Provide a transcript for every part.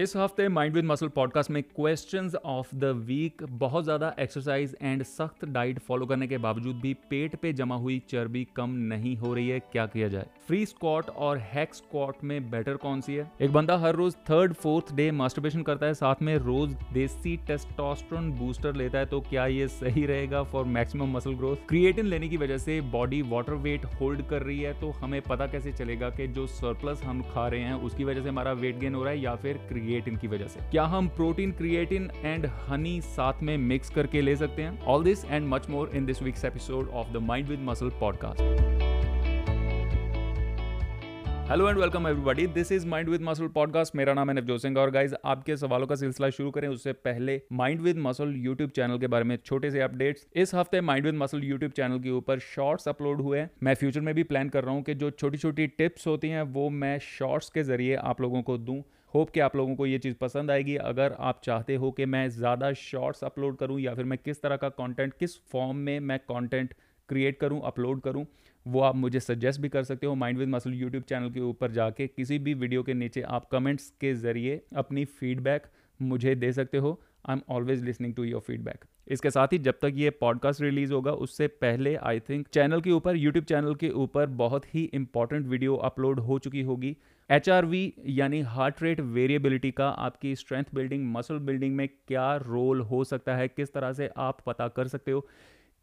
इस हफ़्ते Mind with muscle podcast में क्वेश्चंस ऑफ़ द वीक बहुत ज़्यादा एक्सरसाइज एंड सख्त डाइट फॉलो करने के बावजूद भी पेट पे जमा हुई चर्बी कम नहीं हो रही है, क्या किया जाए? फ्री स्क्वाट और हैक स्क्वाट में बेटर कौन सी है? एक बंदा हर रोज थर्ड फोर्थ डे मास्टरबेशन करता है, साथ में रोज देसी टेस्टोस्टेरोन बूस्टर लेता है तो क्या ये सही रहेगा for maximum muscle growth creatine लेने की वजह से बॉडी वाटर वेट होल्ड कर रही है तो हमें पता कैसे चलेगा कि जो सरप्लस हम खा रहे हैं, उसकी वजह से हमारा वेट गेन हो रहा है या फिर क्रिएटिन की वजह से। क्या हम प्रोटीन क्रिएटिन एंड हनी साथ में मिक्स करके ले सकते हैं? All this and much more in this week's episode of the Mind With Muscle podcast hello and welcome everybody this is Mind With Muscle podcast मेरा नाम है नवजोत सिंह और गाइज़ आपके सवालों का सिलसिला शुरू करें। उससे पहले Mind With Muscle YouTube channel के बारे में छोटे से अपडेट्स इस हफ़्ते Mind With Muscle YouTube channel के ऊपर शॉर्ट्स अपलोड हुए हैं। मैं फ्यूचर में भी प्लान कर रहा हूँ कि जो छोटी छोटी टिप्स होती हैं, वो मैं शॉर्ट्स के ज़रिए आप लोगों को दूँ। होप कि आप लोगों को ये चीज़ पसंद आएगी। अगर आप चाहते हो कि मैं ज़्यादा शॉर्ट्स अपलोड करूँ या फिर मैं किस तरह का कॉन्टेंट किस फॉर्म में मैं कॉन्टेंट क्रिएट करूँ अपलोड करूँ, वो आप मुझे सजेस्ट भी कर सकते हो Mind With Muscle YouTube channel के ऊपर जाके। किसी भी वीडियो के नीचे आप कमेंट्स के ज़रिए अपनी फीडबैक मुझे दे सकते हो। I am always listening to your feedback इसके साथ ही जब तक ये पॉडकास्ट रिलीज़ होगा, उससे पहले आई थिंक चैनल के ऊपर यूट्यूब चैनल के ऊपर बहुत ही इंपॉर्टेंट वीडियो अपलोड हो चुकी होगी। एचआरवी यानी हार्ट रेट वेरिएबिलिटी का आपकी स्ट्रेंथ बिल्डिंग मसल बिल्डिंग में क्या रोल हो सकता है, किस तरह से आप पता कर सकते हो?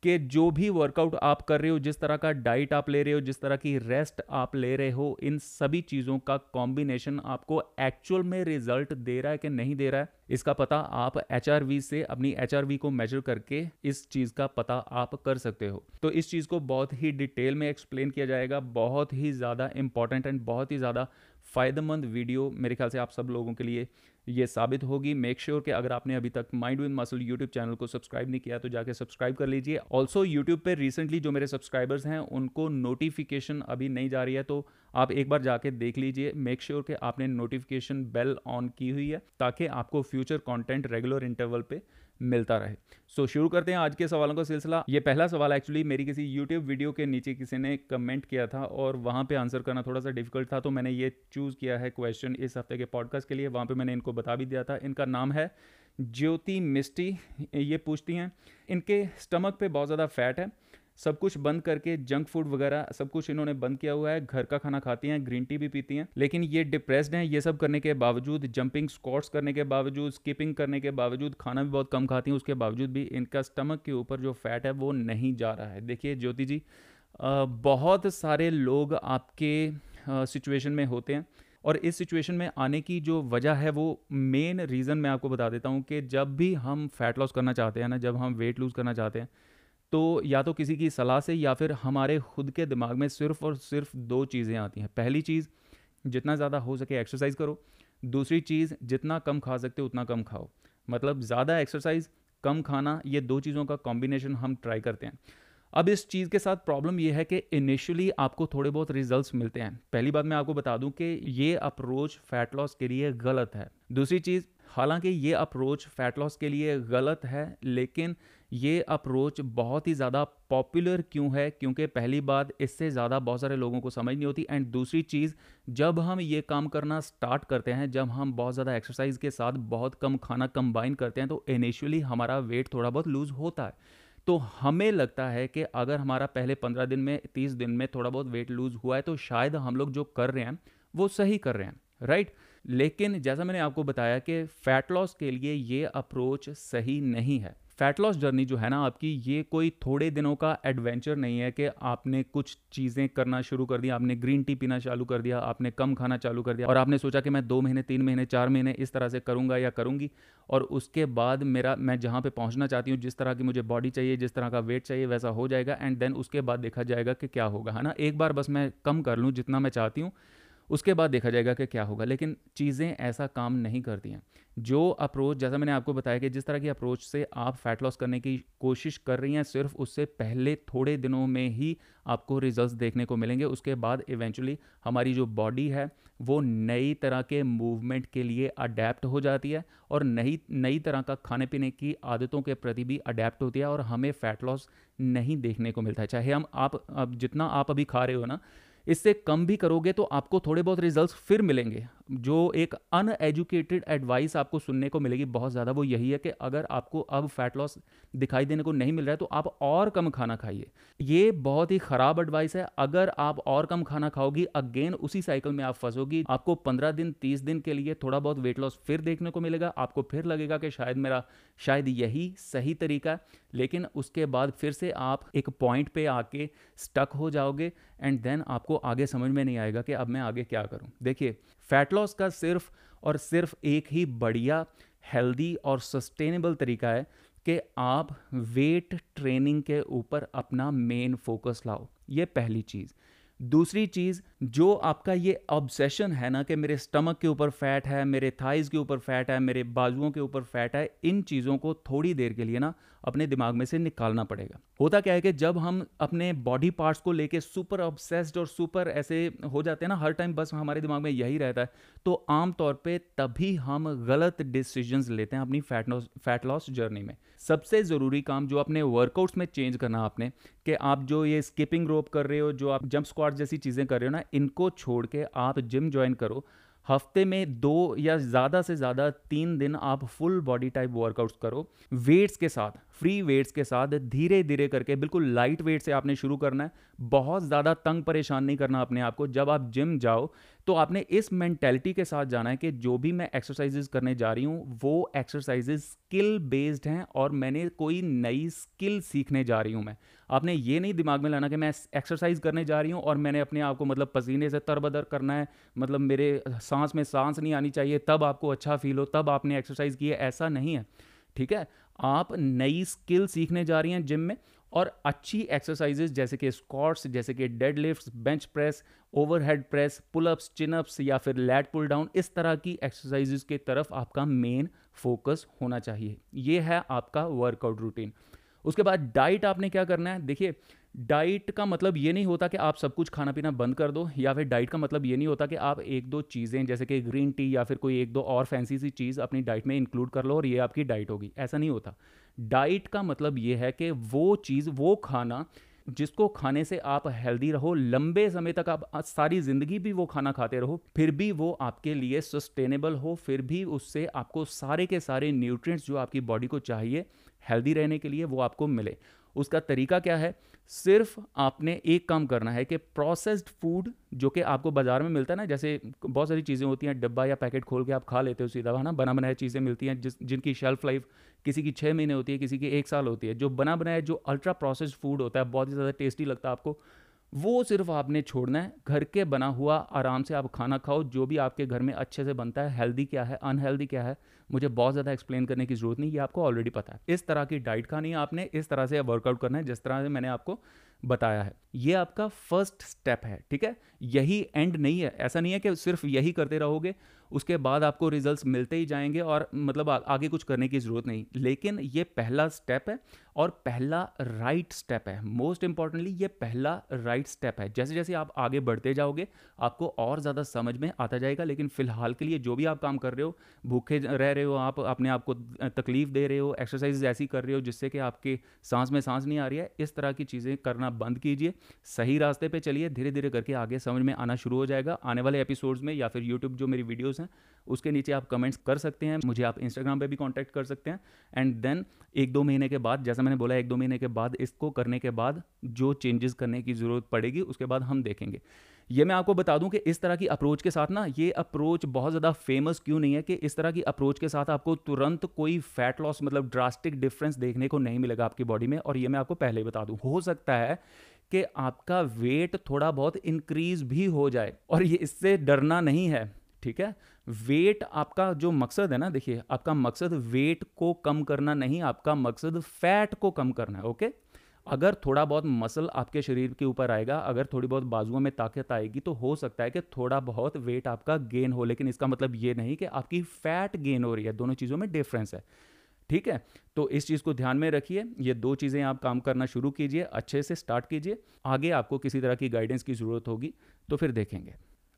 कि जो भी वर्कआउट आप कर रहे हो, जिस तरह का डाइट आप ले रहे हो, जिस तरह की रेस्ट आप ले रहे हो, इन सभी चीज़ों का कॉम्बिनेशन आपको एक्चुअल में रिज़ल्ट दे रहा है कि नहीं दे रहा है, इसका पता आप एचआरवी से, अपनी एचआरवी को मेजर करके इस चीज़ का पता आप कर सकते हो। तो इस चीज़ को बहुत ही डिटेल में एक्सप्लेन किया जाएगा, बहुत ही ज़्यादा इंपॉर्टेंट एंड बहुत ही ज़्यादा फ़ायदेमंद वीडियो मेरे ख्याल से आप सब लोगों के लिए ये साबित होगी। मेक श्योर sure कि अगर आपने अभी तक Mind With Muscle YouTube channel को सब्सक्राइब नहीं किया तो जाकर सब्सक्राइब कर लीजिए। ऑल्सो यूट्यूब पर रिसेंटली जो मेरे सब्सक्राइबर्स हैं, उनको नोटिफिकेशन अभी नहीं जा रही है तो आप एक बार जाके देख लीजिए। मेक श्योर कि आपने नोटिफिकेशन बेल ऑन की हुई है, ताकि आपको फ्यूचर कॉन्टेंट रेगुलर इंटरवल पे मिलता रहे। सो so, शुरू करते हैं आज के सवालों का सिलसिला। ये पहला सवाल एक्चुअली मेरी किसी यूट्यूब वीडियो के नीचे किसी ने कमेंट किया था और वहाँ पे आंसर करना थोड़ा सा डिफ़िकल्ट था तो मैंने ये चूज़ किया है क्वेश्चन इस हफ़्ते के पॉडकास्ट के लिए। वहाँ पे मैंने इनको बता भी दिया था। इनका नाम है ज्योति मिस्टी ये पूछती हैं इनके स्टमक पे बहुत ज़्यादा फैट है। सब कुछ बंद करके जंक फ़ूड वगैरह सब कुछ इन्होंने बंद किया हुआ है, घर का खाना खाती हैं ग्रीन टी भी पीती हैं, लेकिन ये डिप्रेस्ड हैं, ये सब करने के बावजूद जंपिंग स्कॉट्स करने के बावजूद स्किपिंग करने के बावजूद, खाना भी बहुत कम खाती हैं, उसके बावजूद भी इनका स्टमक के ऊपर जो फैट है, वो नहीं जा रहा है। देखिए ज्योति जी बहुत सारे लोग आपके सिचुएशन में होते हैं और इस सिचुएशन में आने की जो वजह है, वो मेन रीज़न मैं आपको बता देता हूँ कि जब भी हम फैट लॉस करना चाहते हैं ना, जब हम वेट लूज़ करना चाहते हैं तो या तो किसी की सलाह से या फिर हमारे खुद के दिमाग में सिर्फ़ और सिर्फ़ दो चीज़ें आती हैं। पहली चीज़, जितना ज़्यादा हो सके एक्सरसाइज करो। दूसरी चीज़, जितना कम खा सकते हो, उतना कम खाओ। मतलब ज़्यादा एक्सरसाइज, कम खाना, ये दो चीज़ों का कॉम्बिनेशन हम ट्राई करते हैं। अब इस चीज़ के साथ प्रॉब्लम ये है कि इनिशियली आपको थोड़े बहुत रिजल्ट्स मिलते हैं। पहली बात मैं आपको बता दूँ कि ये अप्रोच फैट लॉस के लिए गलत है। दूसरी चीज़, हालाँकि ये अप्रोच फैट लॉस के लिए गलत है, लेकिन ये अप्रोच बहुत ही ज़्यादा पॉपुलर क्यों है? क्योंकि पहली बात, इससे ज़्यादा बहुत सारे लोगों को समझ नहीं होती। एंड दूसरी चीज़, जब हम ये काम करना स्टार्ट करते हैं, जब हम बहुत ज़्यादा एक्सरसाइज के साथ बहुत कम खाना कंबाइन करते हैं तो इनिशियली हमारा वेट थोड़ा बहुत लूज़ होता है। तो हमें लगता है कि अगर हमारा पहले पंद्रह दिन में, तीस दिन में थोड़ा बहुत वेट लूज़ हुआ है तो शायद हम लोग जो कर रहे हैं, वो सही कर रहे हैं राइट लेकिन जैसा मैंने आपको बताया कि फ़ैट लॉस के लिए ये अप्रोच सही नहीं है। फैट लॉस जर्नी जो है ना आपकी, ये कोई थोड़े दिनों का एडवेंचर नहीं है कि आपने कुछ चीज़ें करना शुरू कर दिया, आपने ग्रीन टी पीना चालू कर दिया, आपने कम खाना चालू कर दिया और आपने सोचा कि मैं दो महीने, तीन महीने, चार महीने इस तरह से करूँगा या करूँगी और उसके बाद मेरा, मैं जहाँ पर पहुँचना चाहती हूँ, जिस तरह की मुझे बॉडी चाहिए, जिस तरह का वेट चाहिए, वैसा हो जाएगा एंड देन उसके बाद देखा जाएगा कि क्या होगा, है ना? एक बार बस मैं कम कर लूँ जितना मैं चाहती हूँ उसके बाद देखा जाएगा कि क्या होगा। लेकिन चीज़ें ऐसा काम नहीं करती हैं। जो अप्रोच, जैसा मैंने आपको बताया कि जिस तरह की अप्रोच से आप फैट लॉस करने की कोशिश कर रही हैं, सिर्फ़ उससे पहले थोड़े दिनों में ही आपको रिजल्ट्स देखने को मिलेंगे। उसके बाद इवेंचुअली हमारी जो बॉडी है, वो नई तरह के मूवमेंट के लिए अडेप्ट हो जाती है और नई नई तरह का खाने पीने की आदतों के प्रति भी अडेप्ट होती है और हमें फ़ैट लॉस नहीं देखने को मिलता है। चाहे हम आप अब जितना आप अभी खा रहे हो ना इससे कम भी करोगे तो आपको थोड़े बहुत रिज़ल्ट फिर मिलेंगे। जो एक अनएजुकेटेड एडवाइस आपको सुनने को मिलेगी बहुत ज़्यादा, वो यही है कि अगर आपको अब फैट लॉस दिखाई देने को नहीं मिल रहा है तो आप और कम खाना खाइए। ये बहुत ही ख़राब एडवाइस है। अगर आप और कम खाना खाओगी अगेन उसी साइकिल में आप फंसोगी। आपको पंद्रह दिन, तीस दिन के लिए थोड़ा बहुत वेट लॉस फिर देखने को मिलेगा। आपको फिर लगेगा कि शायद मेरा, शायद यही सही तरीका है। लेकिन उसके बाद फिर से आप एक पॉइंट पे आके स्टक हो जाओगे एंड देन आपको आगे समझ में नहीं आएगा कि अब मैं आगे क्या करूँ। देखिए फैट लॉस का सिर्फ़ और सिर्फ़ एक ही बढ़िया हेल्दी और सस्टेनेबल तरीका है कि आप वेट ट्रेनिंग के ऊपर अपना मेन फोकस लाओ। ये पहली चीज़। दूसरी चीज़, जो आपका ये ऑब्सेशन है ना कि मेरे स्टमक के ऊपर फैट है, मेरे थाइज के ऊपर फैट है, मेरे बाजुओं के ऊपर फैट है, इन चीज़ों को थोड़ी देर के लिए ना अपने दिमाग में से निकालना पड़ेगा। होता क्या है कि जब हम अपने बॉडी पार्ट्स को लेके सुपर ऑब्सेस्ड और सुपर ऐसे हो जाते हैं ना, हर टाइम बस हमारे दिमाग में यही रहता है तो आम तौर पे तभी हम गलत डिसीज़न लेते हैं अपनी fat loss fat loss journey में। सबसे ज़रूरी काम जो अपने वर्कआउट्स में चेंज करना आपने, कि आप जो ये स्किपिंग रोप कर रहे हो, जो आप जंप स्क्वाड जैसी चीज़ें कर रहे हो ना, इनको छोड़ के आप जिम ज्वाइन करो। हफ़्ते में दो या ज़्यादा से ज़्यादा तीन दिन आप फुल बॉडी टाइप वर्कआउट्स करो। वेट्स के साथ फ्री वेट्स के साथ धीरे धीरे करके, बिल्कुल लाइट वेट से आपने शुरू करना है। बहुत ज़्यादा तंग परेशान नहीं करना अपने आप को। जब आप जिम जाओ तो आपने इस मैंटेलिटी के साथ जाना है कि जो भी मैं एक्सरसाइजेज करने जा रही हूँ, वो एक्सरसाइजेज स्किल बेस्ड हैं और मैंने कोई नई स्किल सीखने जा रही हूँ मैं। आपने ये नहीं दिमाग में लाना कि मैं एक्सरसाइज करने जा रही हूँ और मैंने अपने आप को मतलब पसीने से तरबदर करना है मतलब मेरे सांस में सांस नहीं आनी चाहिए, तब आपको अच्छा फील हो, तब आपने एक्सरसाइज की है। ऐसा नहीं है, ठीक है? आप नई स्किल सीखने जा रही हैं जिम में और अच्छी एक्सरसाइजेज जैसे कि स्कॉट्स जैसे कि dead bench press overhead press pullups chinups या फिर लैट पुल डाउन इस तरह की एक्सरसाइजेज के तरफ़ आपका मेन फोकस होना चाहिए। ये है आपका वर्कआउट रूटीन उसके बाद डाइट आपने क्या करना है? देखिए, डाइट का मतलब ये नहीं होता कि आप सब कुछ खाना पीना बंद कर दो, या फिर डाइट का मतलब ये नहीं होता कि आप एक दो चीज़ें, जैसे कि ग्रीन टी या फिर कोई एक दो और फैंसी सी चीज़ अपनी डाइट में इंक्लूड कर लो और ये आपकी डाइट होगी। ऐसा नहीं होता। डाइट का मतलब ये है कि वो चीज़, वो खाना जिसको खाने से आप हेल्दी रहो, लंबे समय तक आप सारी ज़िंदगी भी वो खाना खाते रहो, फिर भी वो आपके लिए सस्टेनेबल हो, फिर भी उससे आपको सारे के सारे न्यूट्रिएंट्स जो आपकी बॉडी को चाहिए हेल्दी रहने के लिए वो आपको मिले। उसका तरीका क्या है? सिर्फ़ आपने एक काम करना है कि प्रोसेस्ड फ़ूड जो कि आपको बाज़ार में मिलता है ना, जैसे बहुत सारी चीज़ें होती हैं, डब्बा या पैकेट खोल के आप खा लेते हो सीधा ना? बना बनाया चीज़ें मिलती हैं, जिस, जिनकी शेल्फ लाइफ किसी की छः महीने होती है, किसी की एक साल होती है। जो बना बनाया, जो अल्ट्रा प्रोसेस्ड फ़ूड होता है, बहुत ही ज़्यादा टेस्टी लगता है आपको। वो सिर्फ़ आपने छोड़ना है, घर के बना हुआ आराम से आप खाना खाओ, जो भी आपके घर में अच्छे से बनता है हेल्दी क्या है अनहेल्दी क्या है, मुझे बहुत ज़्यादा एक्सप्लेन करने की ज़रूरत नहीं, ये आपको ऑलरेडी पता है। इस तरह की डाइट खानी है आपने, इस तरह से वर्कआउट करना है, जिस तरह से मैंने आपको बताया है। ये आपका फ़र्स्ट स्टेप है, ठीक है? यही एंड नहीं है। ऐसा नहीं है कि सिर्फ़ यही करते रहोगे उसके बाद आपको रिजल्ट्स मिलते ही जाएँगे और मतलब आगे कुछ करने की ज़रूरत नहीं। लेकिन ये पहला स्टेप है और पहला राइट स्टेप है। मोस्ट इंपॉर्टेंटली ये पहला राइट स्टेप है। जैसे जैसे आप आगे बढ़ते जाओगे, आपको और ज़्यादा समझ में आता जाएगा, लेकिन फ़िलहाल के लिए जो भी आप काम कर रहे हो, भूखे रह रहे हो आप, अपने आप को तकलीफ़ दे रहे हो एक्सरसाइज ऐसी कर रहे हो जिससे कि आपके सांस में सांस नहीं आ रही है, इस तरह की चीज़ें करना बंद कीजिए। सही रास्ते पर चलिए धीरे धीरे करके आगे समझ में आना शुरू हो जाएगा। आने वाले एपिसोड्स में या फिर यूट्यूब जो मेरी वीडियोज़ हैं, उसके नीचे आप कमेंट्स कर सकते हैं, मुझे आप इंस्टाग्राम पे भी कांटेक्ट कर सकते हैं। एंड देन एक दो महीने के बाद, जैसा मैंने बोला, एक दो महीने के बाद, इसको करने के बाद, जो चेंजेस करने की ज़रूरत पड़ेगी, उसके बाद हम देखेंगे। ये मैं आपको बता दूँ कि इस तरह की अप्रोच के साथ ना, ये अप्रोच बहुत ज़्यादा फ़ेमस क्यों नहीं है कि इस तरह की अप्रोच के साथ आपको तुरंत कोई फैट लॉस मतलब ड्रास्टिक डिफरेंस देखने को नहीं मिलेगा आपकी बॉडी में। और ये मैं आपको पहले ही बता दूँ, हो सकता है कि आपका वेट थोड़ा बहुत इंक्रीज भी हो जाए। और ये इससे डरना नहीं है। ठीक है? वेट आपका जो मकसद है ना, देखिए, आपका मकसद वेट को कम करना नहीं, आपका मकसद फैट को कम करना है ओके अगर थोड़ा बहुत मसल आपके शरीर के ऊपर आएगा, अगर थोड़ी बहुत बाजुओं में ताकत आएगी तो हो सकता है कि थोड़ा बहुत वेट आपका गेन हो, लेकिन इसका मतलब ये नहीं कि आपकी फैट गेन हो रही है, दोनों चीज़ों में डिफरेंस है, ठीक है? तो इस चीज़ को ध्यान में रखिए, ये दो चीज़ें आप काम करना शुरू कीजिए, अच्छे से स्टार्ट कीजिए, आगे आपको किसी तरह की गाइडेंस की ज़रूरत होगी तो फिर देखेंगे।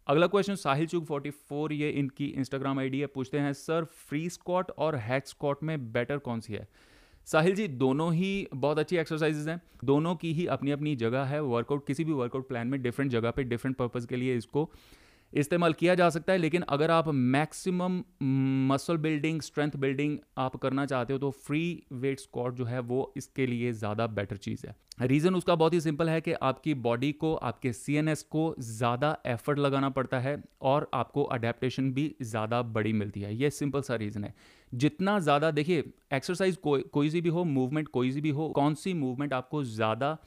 अगला क्वेश्चन साहिल चुग 44 ये इनकी इंस्टाग्राम आईडी है, पूछते हैं, सर फ्री स्कॉट और हैक स्कॉट में बेटर कौन सी है? साहिल जी, दोनों ही बहुत अच्छी एक्सरसाइजेज हैं। दोनों की ही अपनी अपनी जगह है वर्कआउट किसी भी वर्कआउट प्लान में डिफरेंट जगह पे डिफरेंट पर्पज़ के लिए इसको इस्तेमाल किया जा सकता है, लेकिन अगर आप maximum muscle building strength building आप करना चाहते हो तो फ्री वेट स्कॉट जो है, वो इसके लिए ज़्यादा बेटर चीज़ है। रीज़न उसका बहुत ही सिंपल है कि आपकी बॉडी को, आपके सीएनएस को ज़्यादा एफर्ट लगाना पड़ता है और आपको अडेप्टेशन भी ज़्यादा बड़ी मिलती है। ये सिंपल सा रीज़न है। जितना ज़्यादा, देखिए एक्सरसाइज कोई कोई सी भी हो मूवमेंट कोई सी भी हो, कौन सी मूवमेंट आपको ज़्यादा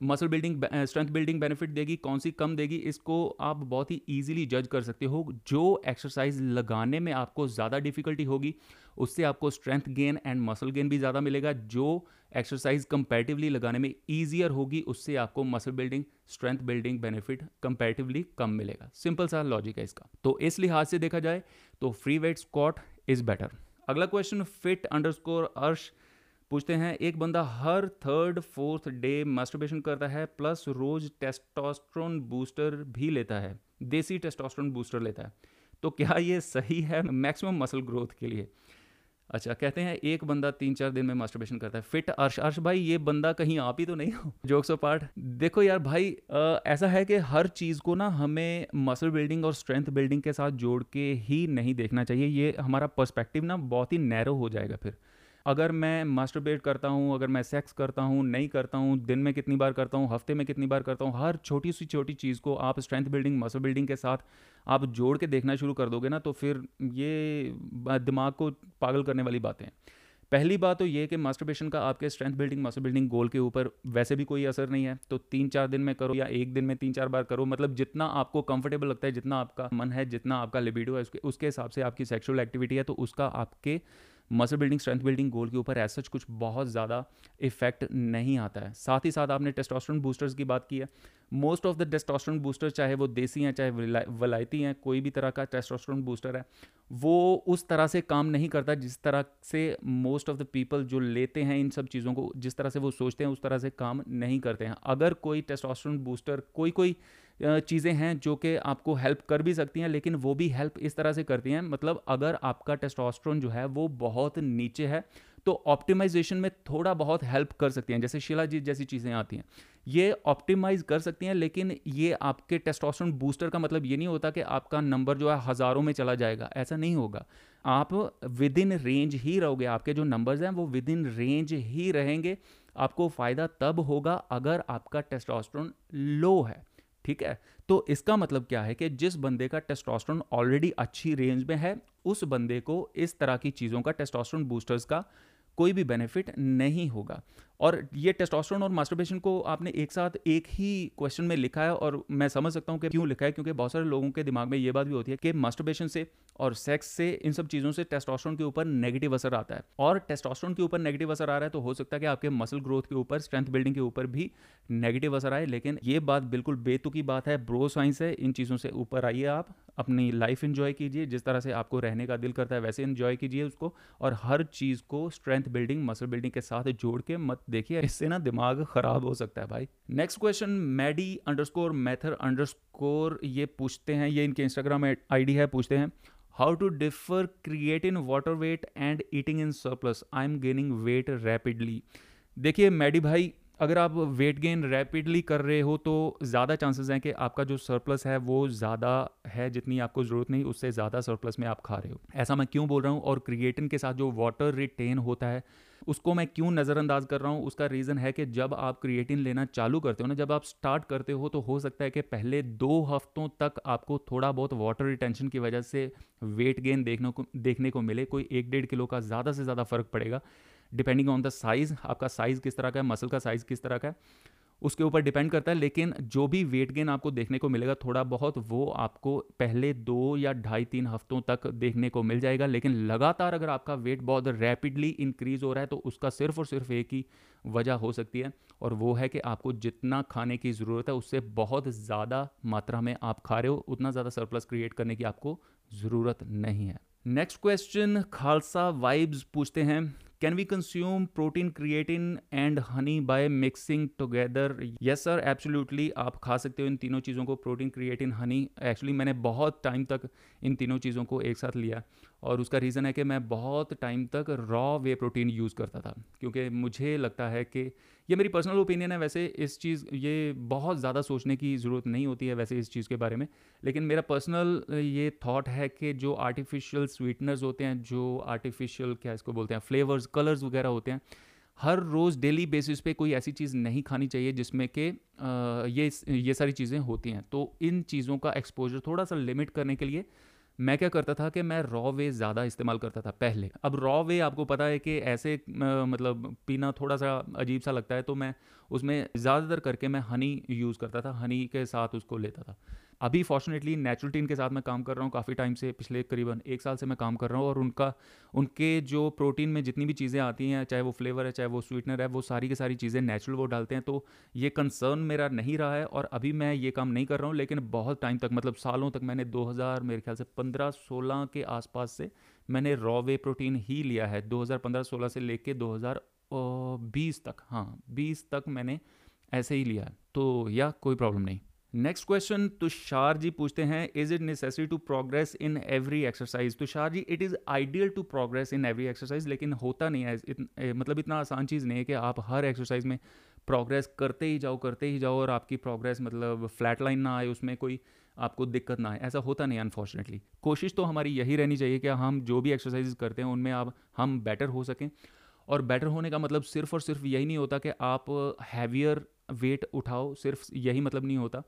muscle building strength building benefit देगी, कौन सी कम देगी, इसको आप बहुत ही ईजिली जज कर सकते हो। जो एक्सरसाइज लगाने में आपको ज़्यादा डिफिकल्टी होगी, उससे आपको strength gain and muscle gain भी ज़्यादा मिलेगा। जो एक्सरसाइज कंपेरेटिवली लगाने में ईजियर होगी, उससे आपको muscle building strength building benefit comparatively कम मिलेगा। सिंपल सा लॉजिक है इसका। तो इस लिहाज से देखा जाए तो free weight squat is better अगला क्वेश्चन फिट अंडर स्कोर अर्श पूछते हैं एक बंदा हर थर्ड फोर्थ डे मास्टरबेशन करता है प्लस रोज टेस्टोस्ट्रोन बूस्टर भी लेता है देसी टेस्टोस्ट्रोन बूस्टर लेता है। तो क्या ये सही है मैक्सिमम मसल ग्रोथ के लिए? अच्छा कहते हैं एक बंदा तीन चार दिन में मास्टरबेशन करता है। फिट अर्श अर्श भाई ये बंदा कहीं आप ही तो नहीं हो। जोक्स ऑफ़ पार्ट देखो यार भाई आ, ऐसा है कि हर चीज़ को ना हमें मसल बिल्डिंग और स्ट्रेंथ बिल्डिंग के साथ जोड़ के ही नहीं देखना चाहिए। ये हमारा पर्सपेक्टिव ना बहुत ही नैरो हो जाएगा फिर। अगर मैं मास्टरबेट करता हूँ, अगर मैं सेक्स करता हूँ, नहीं करता हूँ, दिन में कितनी बार करता हूँ, हफ़्ते में कितनी बार करता हूँ, हर छोटी सी छोटी चीज़ को आप स्ट्रेंथ बिल्डिंग मसल बिल्डिंग के साथ आप जोड़ के देखना शुरू कर दोगे ना तो फिर ये दिमाग को पागल करने वाली बातें हैं। पहली बात तो ये कि मास्टरबेशन का आपके strength building muscle building goal के ऊपर वैसे भी कोई असर नहीं है। तो तीन चार दिन में करो या एक दिन में तीन चार बार करो मतलब जितना आपको कंफर्टेबल लगता है, जितना आपका मन है, जितना आपका लिबिडो है, उसके उसके हिसाब से आपकी सेक्सुअल एक्टिविटी है तो उसका आपके muscle building strength building goal के ऊपर ऐसा कुछ बहुत ज़्यादा इफ़ेक्ट नहीं आता है। साथ ही साथ आपने टेस्टोस्टेरोन बूस्टर्स की बात की है। Most of the testosterone booster चाहे वो देसी हैं, चाहे वलायती हैं, कोई भी तरह का टेस्टोस्टेरोन बूस्टर है, वो उस तरह से काम नहीं करता जिस तरह से मोस्ट ऑफ़ द पीपल जो लेते हैं इन सब चीज़ों को, जिस तरह से वो सोचते हैं, उस तरह से काम नहीं करते हैं। अगर कोई टेस्टोस्टेरोन बूस्टर कोई कोई चीज़ें हैं जो कि आपको हेल्प कर भी सकती हैं, लेकिन वो भी हेल्प इस तरह से करती हैं। मतलब अगर आपका टेस्टोस्टेरोन जो है वो बहुत नीचे है तो ऑप्टिमाइजेशन में थोड़ा बहुत हेल्प कर सकती हैं, जैसे शिलाजीत जैसी चीज़ें आती हैं। ये ऑप्टिमाइज कर सकती हैं, लेकिन ये आपके टेस्टोस्टेरोन बूस्टर का मतलब ये नहीं होता कि आपका नंबर जो है हज़ारों में चला जाएगा। ऐसा नहीं होगा। आप विद इन रेंज ही रहोगे, आपके जो नंबर्स हैं वो विद इन रेंज ही रहेंगे। आपको फ़ायदा तब होगा अगर आपका टेस्टोस्टेरोन लो है। ठीक है? तो इसका मतलब क्या है कि जिस बंदे का टेस्टोस्टेरोन ऑलरेडी अच्छी रेंज में है, उस बंदे को इस तरह की चीज़ों का टेस्टोस्टेरोन बूस्टर्स का कोई भी बेनिफिट नहीं होगा। और ये टेस्टोस्टेरोन और मास्टरबेशन को आपने एक साथ एक ही क्वेश्चन में लिखा है और मैं समझ सकता हूँ कि क्यों लिखा है, क्योंकि बहुत सारे लोगों के दिमाग में ये बात भी होती है कि मास्टरबेशन से और सेक्स से इन सब चीज़ों से टेस्टोस्टेरोन के ऊपर नेगेटिव असर आता है। और टेस्टोस्टेरोन के ऊपर नेगेटिव असर आ रहा है तो हो सकता है कि आपके मसल ग्रोथ के ऊपर स्ट्रेंथ बिल्डिंग के ऊपर भी नेगेटिव असर आए, लेकिन ये बात बिल्कुल बेतुकी बात है ब्रो साइंस है, इन चीज़ों से ऊपर आइए आप, अपनी लाइफ इन्जॉय कीजिए, जिस तरह से आपको रहने का दिल करता है वैसे इन्जॉय कीजिए उसको, और हर चीज़ को स्ट्रेंथ बिल्डिंग मसल बिल्डिंग के साथ जोड़ के मत देखिए, इससे ना दिमाग खराब हो सकता है भाई। Next question Maddy underscore Mather underscore ये पूछते हैं, ये इनके इंस्टाग्राम आईडी है, पूछते हैं। How to differentiate in water weight and eating in surplus I am gaining weight rapidly देखिए मैडी भाई अगर आप वेट गेन रैपिडली कर रहे हो तो ज़्यादा चांसेस हैं कि आपका जो सरप्लस है, वो ज़्यादा है जितनी आपको ज़रूरत नहीं, उससे ज़्यादा सरप्लस में आप खा रहे हो। ऐसा मैं क्यों बोल रहा हूँ? और क्रिएटिन के साथ जो वाटर रिटेन होता है, उसको मैं क्यों नज़रअंदाज कर रहा हूँ? उसका रीज़न है कि जब आप क्रिएटिन लेना चालू करते हो ना, जब आप स्टार्ट करते हो तो हो सकता है कि पहले दो हफ्तों तक आपको थोड़ा बहुत वाटर रिटेंशन की वजह से वेट गेन देखने को देखने को मिले। कोई एक डेढ़ किलो का ज़्यादा से ज़्यादा फ़र्क पड़ेगा। डिपेंडिंग ऑन द साइज़ आपका साइज़ किस तरह का है मसल का साइज़ किस तरह का है, उसके ऊपर डिपेंड करता है, लेकिन जो भी वेट गेन आपको देखने को मिलेगा, थोड़ा बहुत वो आपको पहले दो या ढाई तीन हफ्तों तक देखने को मिल जाएगा, लेकिन लगातार अगर आपका वेट बहुत रैपिडली इंक्रीज हो रहा है तो उसका सिर्फ़ और सिर्फ़ एक ही वजह हो सकती है, और वो है कि आपको जितना खाने की ज़रूरत है, उससे बहुत ज़्यादा मात्रा में आप खा रहे हो, उतना ज़्यादा सरप्लस क्रिएट करने की आपको ज़रूरत नहीं है। नेक्स्ट क्वेश्चन खालसा वाइब्स पूछते हैं। Can we consume protein creatine and honey by mixing together yes sir absolutely आप खा सकते हो इन तीनों चीज़ों को प्रोटीन क्रिएटिन हनी एक्चुअली मैंने बहुत टाइम तक इन तीनों चीज़ों को एक साथ लिया और उसका रीज़न है कि मैं बहुत टाइम तक रॉ वे प्रोटीन यूज़ करता था, क्योंकि मुझे लगता है कि ये मेरी पर्सनल ओपिनियन है, वैसे इस चीज़, ये बहुत ज़्यादा सोचने की ज़रूरत नहीं होती है वैसे इस चीज़ के बारे में। लेकिन मेरा पर्सनल ये थॉट है कि जो आर्टिफिशियल स्वीटनर्स होते हैं, जो आर्टिफिशियल क्या इसको बोलते हैं फ्लेवर्स कलर्स वगैरह होते हैं, हर रोज़ डेली बेसिस पे कोई ऐसी चीज़ नहीं खानी चाहिए जिसमें कि ये ये सारी चीज़ें होती हैं। तो इन चीज़ों का एक्सपोजर थोड़ा सा लिमिट करने के लिए मैं क्या करता था कि मैं रॉ वे ज़्यादा इस्तेमाल करता था, पहले। अब रॉ वे आपको पता है कि ऐसे मतलब पीना थोड़ा सा अजीब सा लगता है तो मैं उसमें ज़्यादातर करके मैं हनी यूज़ करता था हनी के साथ उसको लेता था। अभी फॉर्चुनेटली नेचुरल टीन के साथ मैं काम कर रहा हूँ, काफ़ी टाइम से पिछले करीबन एक साल से मैं काम कर रहा हूँ और उनका, उनके जो प्रोटीन में जितनी भी चीज़ें आती हैं, चाहे वो फ्लेवर है, चाहे वो स्वीटनर है, वो सारी की सारी चीज़ें नेचुरल वो डालते हैं तो ये कंसर्न मेरा नहीं रहा है और अभी मैं ये काम नहीं कर रहा हूँ, लेकिन बहुत टाइम तक मतलब सालों तक मैंने दो हज़ार, मेरे ख्याल से पंद्रह सोलह के आसपास से मैंने रॉ वे प्रोटीन ही लिया है 2015-16 से लेके 2020 तक हाँ 20 तक मैंने ऐसे ही लिया है तो या कोई प्रॉब्लम नहीं। नेक्स्ट क्वेश्चन तुषार जी पूछते हैं is it necessary to progress in every exercise Tushar ji it is ideal to progress in every exercise लेकिन होता नहीं है इत, मतलब इतना आसान चीज़ नहीं है कि आप हर एक्सरसाइज में प्रोग्रेस करते ही जाओ करते ही जाओ और आपकी प्रोग्रेस मतलब फ्लैट लाइन ना आए उसमें कोई आपको दिक्कत ना आए। ऐसा होता नहीं अनफॉर्चुनेटली कोशिश तो हमारी यही रहनी चाहिए कि हम जो भी एक्सरसाइज करते हैं उनमें आप हम बेटर हो सकें। और बेटर होने का मतलब सिर्फ़ और सिर्फ़ यही नहीं होता कि आप हैवियर वेट उठाओ, सिर्फ़ यही मतलब नहीं होता।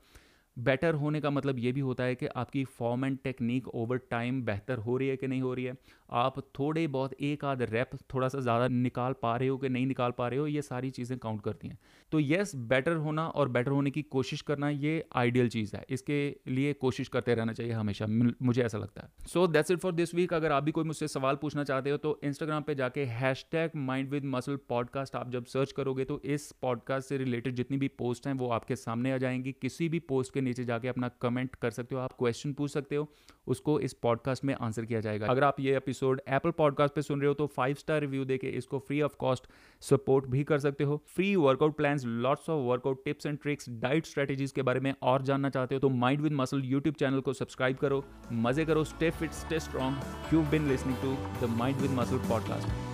बेटर होने का मतलब ये भी होता है कि आपकी form and technique over time बेहतर हो रही है कि नहीं हो रही है? आप थोड़े बहुत एक आध रैप थोड़ा सा ज़्यादा निकाल पा रहे हो कि नहीं निकाल पा रहे हो? ये सारी चीज़ें काउंट करती हैं। तो येस बेटर होना और बेटर होने की कोशिश करना ये आइडियल चीज़ है। इसके लिए कोशिश करते रहना चाहिए हमेशा। मुझे ऐसा लगता है। So that's it for this week अगर आप भी कोई मुझसे सवाल पूछना चाहते हो तो इंस्टाग्राम पर जाके hashtag mind with muscle podcast आप जब सर्च करोगे तो इस पॉडकास्ट से रिलेटेड जितनी भी पोस्ट हैं वो आपके सामने आ जाएँगी। किसी भी पोस्ट के नीचे जाके अपना कमेंट कर सकते हो, आप क्वेश्चन पूछ सकते हो, उसको इस पॉडकास्ट में आंसर किया जाएगा। अगर आप ये एपिसोड एप्पल पॉडकास्ट पे सुन रहे हो तो फाइव स्टार रिव्यू देके इसको फ्री ऑफ़ कॉस्ट सपोर्ट भी कर सकते हो। Free workout plan lots of workout tips and tricks diet strategies के बारे में और जानना चाहते हो तो mind with muscle YouTube channel को सब्सक्राइब करो। मज़े करो stay fit stay strong you been listening to the mind with muscle podcast